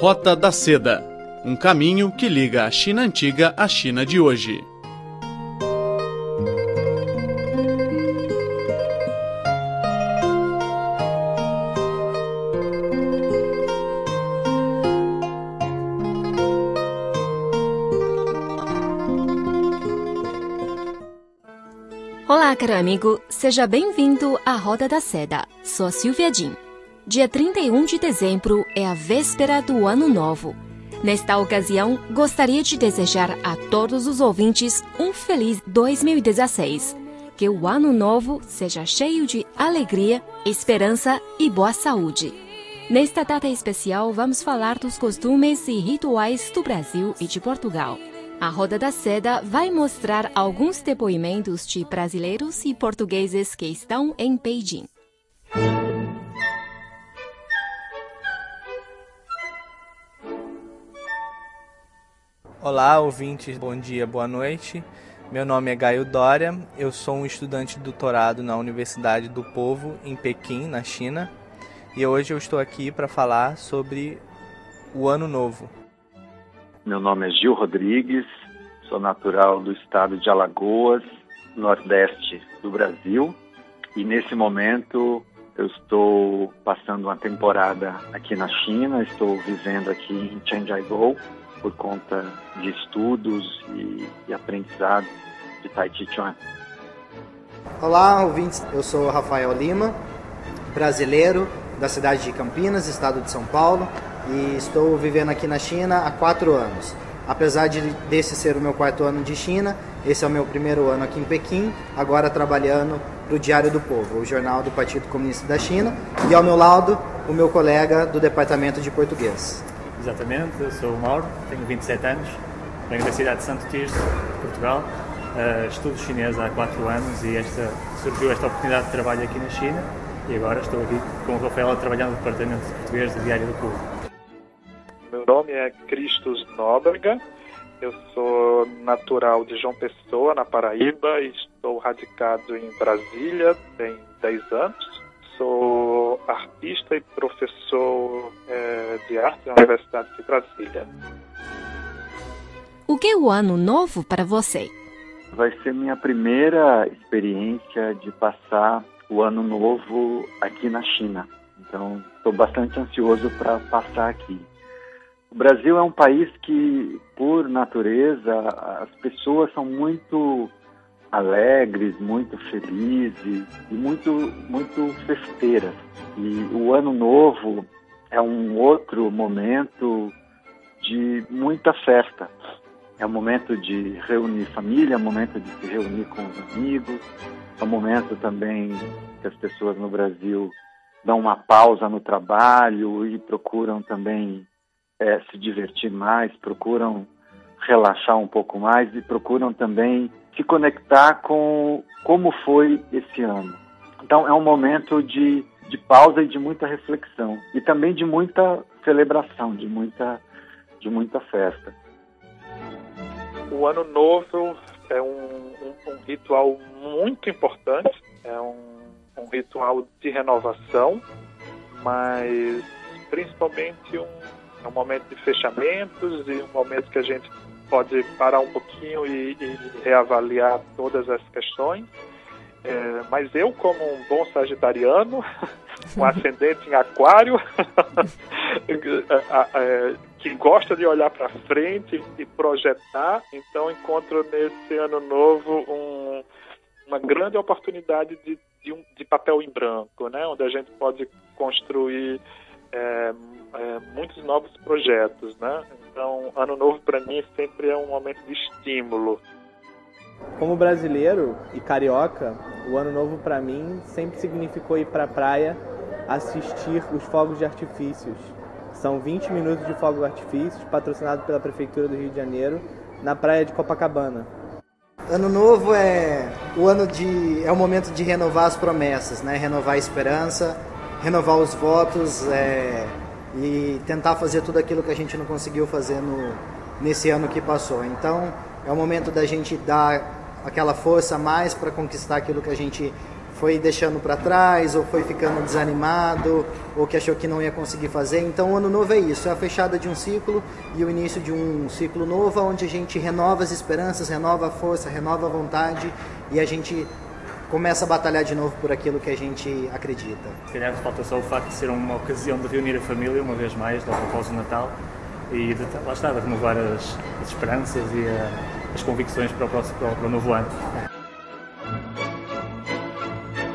Rota da Seda um caminho que liga a China antiga à China de hoje. Olá, caro amigo, seja bem-vindo à Roda da Seda. Sou a Silvia Jin. Dia 31 de dezembro é a véspera do Ano Novo. Nesta ocasião, gostaria de desejar a todos os ouvintes um feliz 2016. Que o ano novo seja cheio de alegria, esperança e boa saúde. Nesta data especial, vamos falar dos costumes e rituais do Brasil e de Portugal. A Roda da Seda vai mostrar alguns depoimentos de brasileiros e portugueses que estão em Beijing. Olá, ouvintes, bom dia, boa noite. Meu nome é Gaio Dória, eu sou um estudante de doutorado na Universidade do Povo, em Pequim, na China, e hoje eu estou aqui para falar sobre o Ano Novo. Meu nome é Gil Rodrigues, sou natural do estado de Alagoas, nordeste do Brasil, e nesse momento eu estou passando uma temporada aqui na China, estou vivendo aqui em Chanjiagou, por conta de estudos e, e aprendizado de Tai Chi Chuan. Olá, ouvintes. Eu sou Rafael Lima, brasileiro da cidade de Campinas, estado de São Paulo, e estou vivendo aqui na China há quatro anos. Apesar de desse ser o meu quarto ano de China, esse é o meu primeiro ano aqui em Pequim, agora trabalhando para o Diário do Povo, o jornal do Partido Comunista da China, e ao meu lado, o meu colega do Departamento de Português. Exatamente, eu sou o Mauro, tenho 27 anos, venho da cidade de Santo Tirso, Portugal. Uh, estudo chinês há 4 anos e esta, surgiu esta oportunidade de trabalho aqui na China e agora estou aqui com o Rafael trabalhando no Departamento de Português do Diário do Povo. Meu nome é Cristos Nóbrega, eu sou natural de João Pessoa, na Paraíba, e estou radicado em Brasília tem 10 anos sou artista e professor é, de arte na Universidade de Brasília. O que é o ano novo para você? Vai ser minha primeira experiência de passar o ano novo aqui na China. Então, estou bastante ansioso para passar aqui. O Brasil é um país que, por natureza, as pessoas são muito alegres, muito felizes e muito, muito festeiras. E o Ano Novo é um outro momento de muita festa. É um momento de reunir família, é um momento de se reunir com os amigos, é um momento também que as pessoas no Brasil dão uma pausa no trabalho e procuram também é, se divertir mais, procuram relaxar um pouco mais e procuram também se conectar com como foi esse ano. Então é um momento de, de pausa e de muita reflexão e também de muita celebração, de muita, de muita festa. O ano novo é um, um, um ritual muito importante, é um, um, ritual de renovação, mas principalmente um, é um momento de fechamentos e um momento que a gente pode parar um pouquinho e, e reavaliar todas as questões. É, mas eu, como um bom sagitariano, um ascendente em aquário, é, que gosta de olhar para frente e projetar, então encontro nesse ano novo um, uma grande oportunidade de, de, um, de, papel em branco, né? onde a gente pode construir é, é, muitos novos projetos, né? Então, ano novo para mim sempre é um momento de estímulo. Como brasileiro e carioca, o ano novo para mim sempre significou ir para a praia assistir os fogos de artifícios. São 20 minutos de fogos de artifícios, patrocinado pela prefeitura do Rio de Janeiro, na praia de Copacabana. Ano novo é o ano de é o momento de renovar as promessas, né? Renovar a esperança, renovar os votos, é, e tentar fazer tudo aquilo que a gente não conseguiu fazer no, nesse ano que passou. Então, é o momento da gente dar aquela força mais para conquistar aquilo que a gente foi deixando para trás, ou foi ficando desanimado, ou que achou que não ia conseguir fazer. Então, o ano novo é isso: é a fechada de um ciclo e o início de um ciclo novo, onde a gente renova as esperanças, renova a força, renova a vontade e a gente começa a batalhar de novo por aquilo que a gente acredita. Se calhar falta só o facto de ser uma ocasião de reunir a família uma vez mais, logo após o Natal, e de, lá está, de renovar as, as esperanças e a, as convicções para o, próximo, para o novo ano.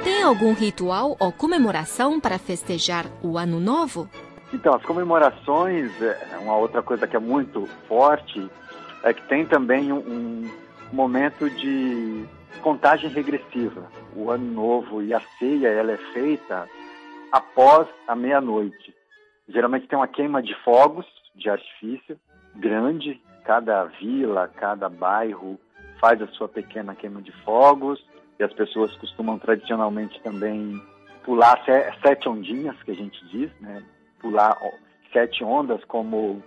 Tem algum ritual ou comemoração para festejar o Ano Novo? Então, as comemorações, é, uma outra coisa que é muito forte, é que tem também um, um momento de contagem regressiva. O ano novo e a ceia, ela é feita após a meia-noite. Geralmente tem uma queima de fogos de artifício grande, cada vila, cada bairro faz a sua pequena queima de fogos e as pessoas costumam tradicionalmente também pular sete ondinhas, que a gente diz, né? Pular sete ondas como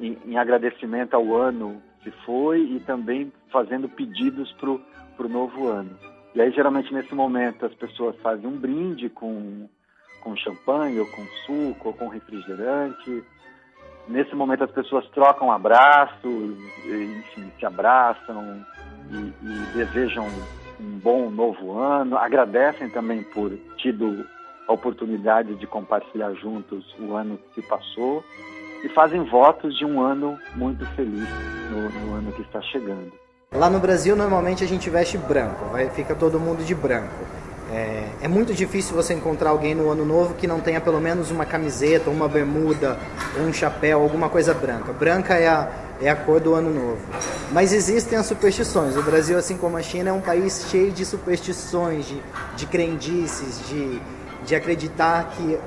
em, em agradecimento ao ano que foi e também fazendo pedidos para o novo ano. E aí, geralmente, nesse momento, as pessoas fazem um brinde com, com champanhe, ou com suco, ou com refrigerante. Nesse momento, as pessoas trocam abraços, enfim, se abraçam e, e desejam um bom novo ano. Agradecem também por tido a oportunidade de compartilhar juntos o ano que passou e fazem votos de um ano muito feliz no, no ano que está chegando. Lá no Brasil, normalmente a gente veste branco, vai, fica todo mundo de branco. É, é, muito difícil você encontrar alguém no ano novo que não tenha pelo menos uma camiseta, uma bermuda, um chapéu, alguma coisa branca. Branca é a, é a cor do ano novo. Mas existem as superstições. O Brasil, assim como a China, é um país cheio de superstições, de, de crendices, de, de acreditar que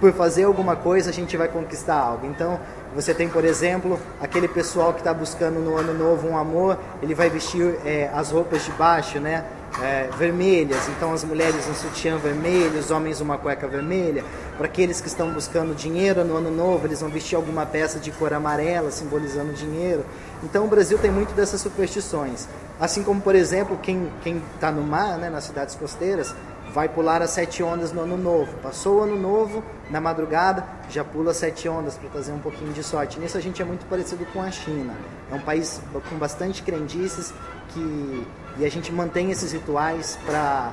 por fazer alguma coisa a gente vai conquistar algo. Então, você tem, por exemplo, aquele pessoal que está buscando no ano novo um amor, ele vai vestir é, as roupas de baixo, né? É, vermelhas, então as mulheres um sutiã vermelho, os homens uma cueca vermelha. Para aqueles que estão buscando dinheiro no ano novo, eles vão vestir alguma peça de cor amarela, simbolizando dinheiro. Então o Brasil tem muito dessas superstições. Assim como, por exemplo, quem está no mar, né, nas cidades costeiras, vai pular as sete ondas no ano novo. Passou o ano novo, na madrugada, já pula sete ondas para trazer um pouquinho de sorte. Nisso a gente é muito parecido com a China. É um país com bastante crendices que e a gente mantém esses rituais para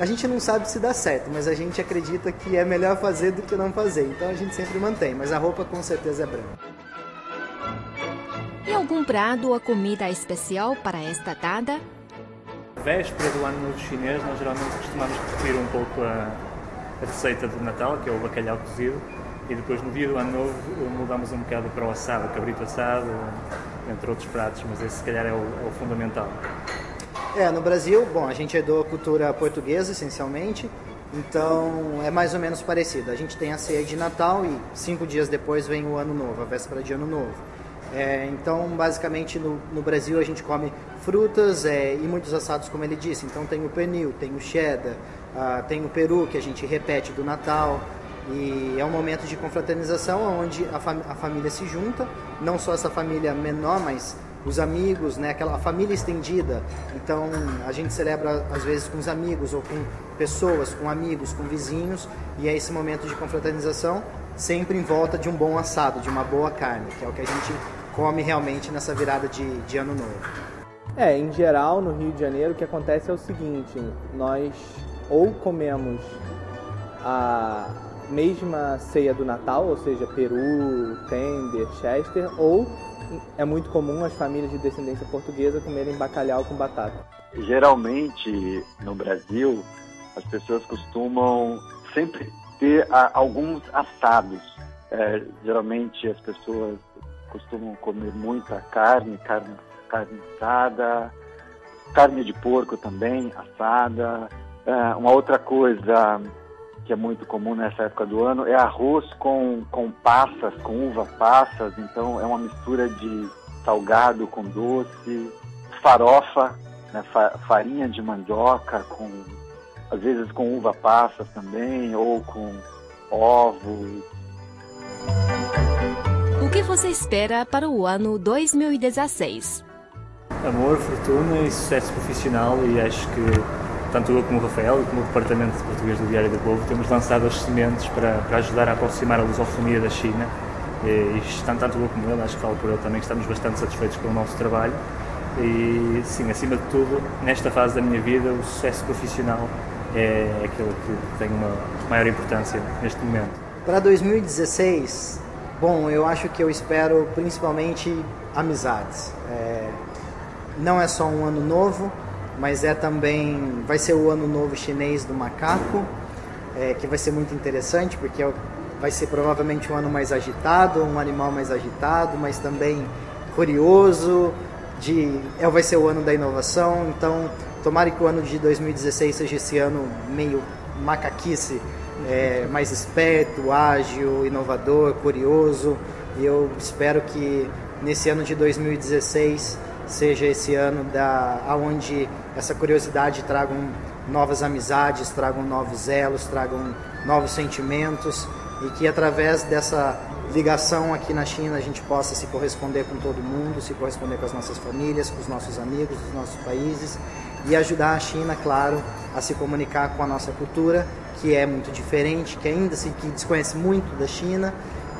a gente não sabe se dá certo, mas a gente acredita que é melhor fazer do que não fazer. Então a gente sempre mantém, mas a roupa com certeza é branca. E algum prato ou comida especial para esta data? Véspera do ano novo chinês, nós geralmente costumamos repetir um pouco a, a, receita do Natal, que é o bacalhau cozido, e depois no dia do ano novo mudamos um bocado para o assado, cabrito assado, entre outros pratos, mas esse se calhar é o, é o fundamental. É, no Brasil, bom, a gente herdou a cultura portuguesa essencialmente, então é mais ou menos parecido. A gente tem a ceia de Natal e cinco dias depois vem o Ano Novo, a véspera de Ano Novo. É, então, basicamente, no, no, Brasil a gente come frutas é, e muitos assados, como ele disse. Então, tem o pernil, tem o cheddar, uh, tem o peru, que a gente repete do Natal. E é um momento de confraternização onde a, fam a família se junta, não só essa família menor, mas os amigos, né, aquela família estendida. Então, a gente celebra às vezes com os amigos ou com pessoas, com amigos, com vizinhos, e é esse momento de confraternização sempre em volta de um bom assado, de uma boa carne, que é o que a gente come realmente nessa virada de, de ano novo? É, em geral, no Rio de Janeiro, o que acontece é o seguinte: nós ou comemos a mesma ceia do Natal, ou seja, peru, tender, chester, ou é muito comum as famílias de descendência portuguesa comerem bacalhau com batata. Geralmente, no Brasil, as pessoas costumam sempre ter alguns assados. É, geralmente, as pessoas costumam comer muita carne, carne, carne assada, carne de porco também assada. É, uma outra coisa que é muito comum nessa época do ano é arroz com, com passas, com uva passas. Então é uma mistura de salgado com doce, farofa, né, farinha de mandioca com às vezes com uva passas também ou com ovos você espera para o ano 2016? Amor, fortuna e sucesso profissional e acho que tanto eu como o Rafael e como o Departamento de Português do Diário do Povo temos lançado as sementes para, para ajudar a aproximar a lusofonia da China e, estando tanto eu como ele, acho que falo por ele também, que estamos bastante satisfeitos com o nosso trabalho e sim, acima de tudo, nesta fase da minha vida, o sucesso profissional é aquilo que tem uma maior importância neste momento. Para 2016, bom, eu acho que eu espero principalmente amizades. É, não é só um ano novo, mas é também vai ser o ano novo chinês do macaco, é, que vai ser muito interessante porque é, vai ser provavelmente um ano mais agitado, um animal mais agitado, mas também curioso. De, é, vai ser o ano da inovação, então tomara que o ano de 2016 seja esse ano meio macaquice, é, mais esperto, ágil, inovador, curioso. E eu espero que nesse ano de 2016 seja esse ano da aonde essa curiosidade tragam novas amizades, tragam novos elos, tragam novos sentimentos. E que através dessa ligação aqui na China a gente possa se corresponder com todo mundo, se corresponder com as nossas famílias, com os nossos amigos, os nossos países. E ajudar a China, claro, a se comunicar com a nossa cultura, que é muito diferente, que ainda se que desconhece muito da China.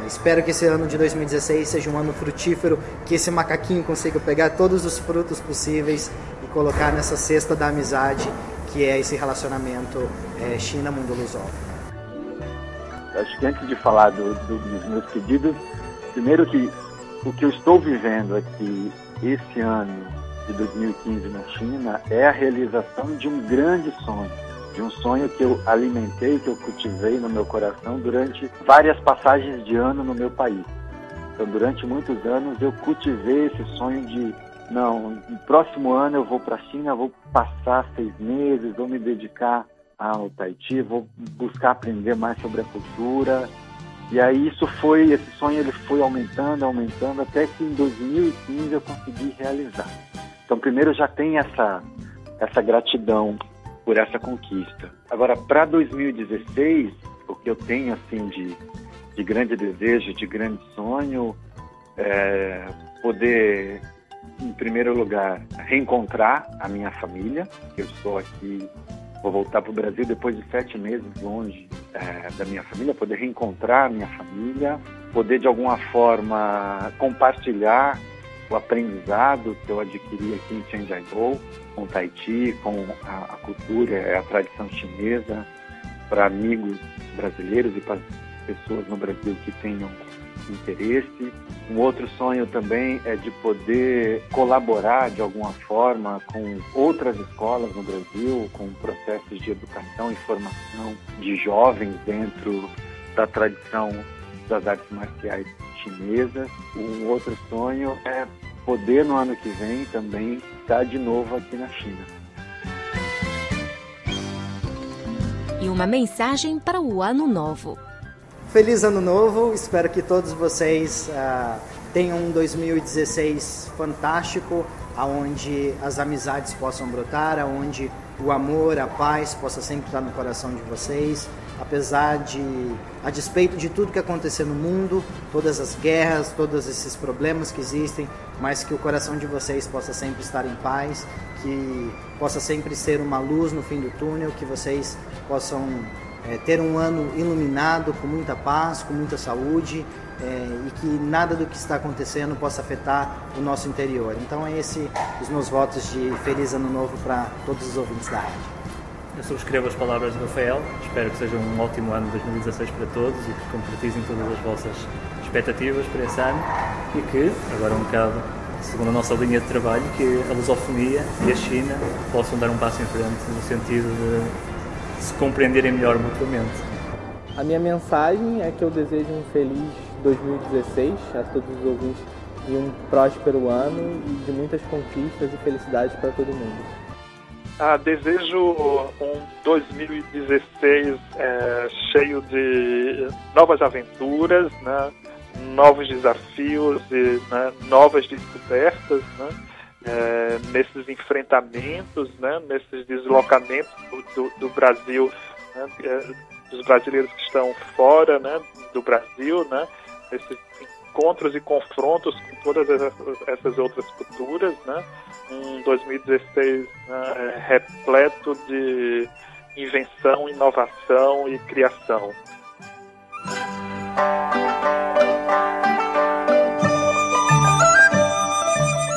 espero que esse ano de 2016 seja um ano frutífero, que esse macaquinho consiga pegar todos os frutos possíveis e colocar nessa cesta da amizade, que é esse relacionamento é, China-mundo lusófono. Acho que antes de falar do, do, dos meus pedidos, primeiro que o que eu estou vivendo aqui esse ano de 2015 na China é a realização de um grande sonho, de um sonho que eu alimentei, que eu cultivei no meu coração durante várias passagens de ano no meu país. Então, durante muitos anos eu cultivei esse sonho de não, no próximo ano eu vou para a China, vou passar seis meses, vou me dedicar ao Tahiti, vou buscar aprender mais sobre a cultura. E aí isso foi, esse sonho ele foi aumentando, aumentando, até que em 2015 eu consegui realizar. Então, primeiro já tem essa, essa gratidão por essa conquista. Agora, para 2016, o que eu tenho assim de, de grande desejo, de grande sonho, é poder, em primeiro lugar, reencontrar a minha família. Eu estou aqui, vou voltar para o Brasil depois de sete meses longe é, da minha família, poder reencontrar a minha família, poder de alguma forma compartilhar o aprendizado que eu adquiri aqui em Chanjiagou, com Tahiti, com a, a cultura, a tradição chinesa, para amigos brasileiros e para pessoas no Brasil que tenham interesse. Um outro sonho também é de poder colaborar de alguma forma com outras escolas no Brasil, com processos de educação e formação de jovens dentro da tradição das artes marciais chinesas. Um outro sonho é poder no ano que vem também estar de novo aqui na China. E uma mensagem para o ano novo. Feliz ano novo, espero que todos vocês uh, tenham um 2016 fantástico, aonde as amizades possam brotar, aonde o amor, a paz possa sempre estar no coração de vocês, apesar de, a despeito de tudo que acontecer no mundo, todas as guerras, todos esses problemas que existem, mas que o coração de vocês possa sempre estar em paz, que possa sempre ser uma luz no fim do túnel, que vocês possam é, ter um ano iluminado, com muita paz, com muita saúde é, e que nada do que está acontecendo possa afetar o nosso interior. Então, é esse os meus votos de feliz ano novo para todos os ouvintes da rádio. Eu subscrevo as palavras do Rafael, espero que seja um ótimo ano de 2016 para todos e que concretizem todas as vossas expectativas para esse ano e que, agora um bocado, segundo a nossa linha de trabalho, que a lusofonia e a China possam dar um passo em frente no sentido de se compreenderem melhor mutuamente. A minha mensagem é que eu desejo um feliz 2016 a todos os ouvintes e um próspero ano de muitas conquistas e felicidades para todo mundo. Ah, desejo um 2016 é, cheio de novas aventuras, né? novos desafios e né? novas descobertas, né? É, nesses enfrentamentos, né? nesses deslocamentos do, do, do Brasil, né? é, dos brasileiros que estão fora né? do Brasil, né? Encontros e confrontos com todas essas outras culturas, né? Um 2016 né, repleto de invenção, inovação e criação.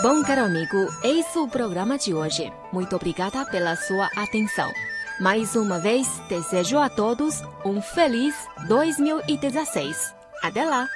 Bom, caro amigo, esse é o programa de hoje. Muito obrigada pela sua atenção. Mais uma vez, desejo a todos um feliz 2016. Até lá!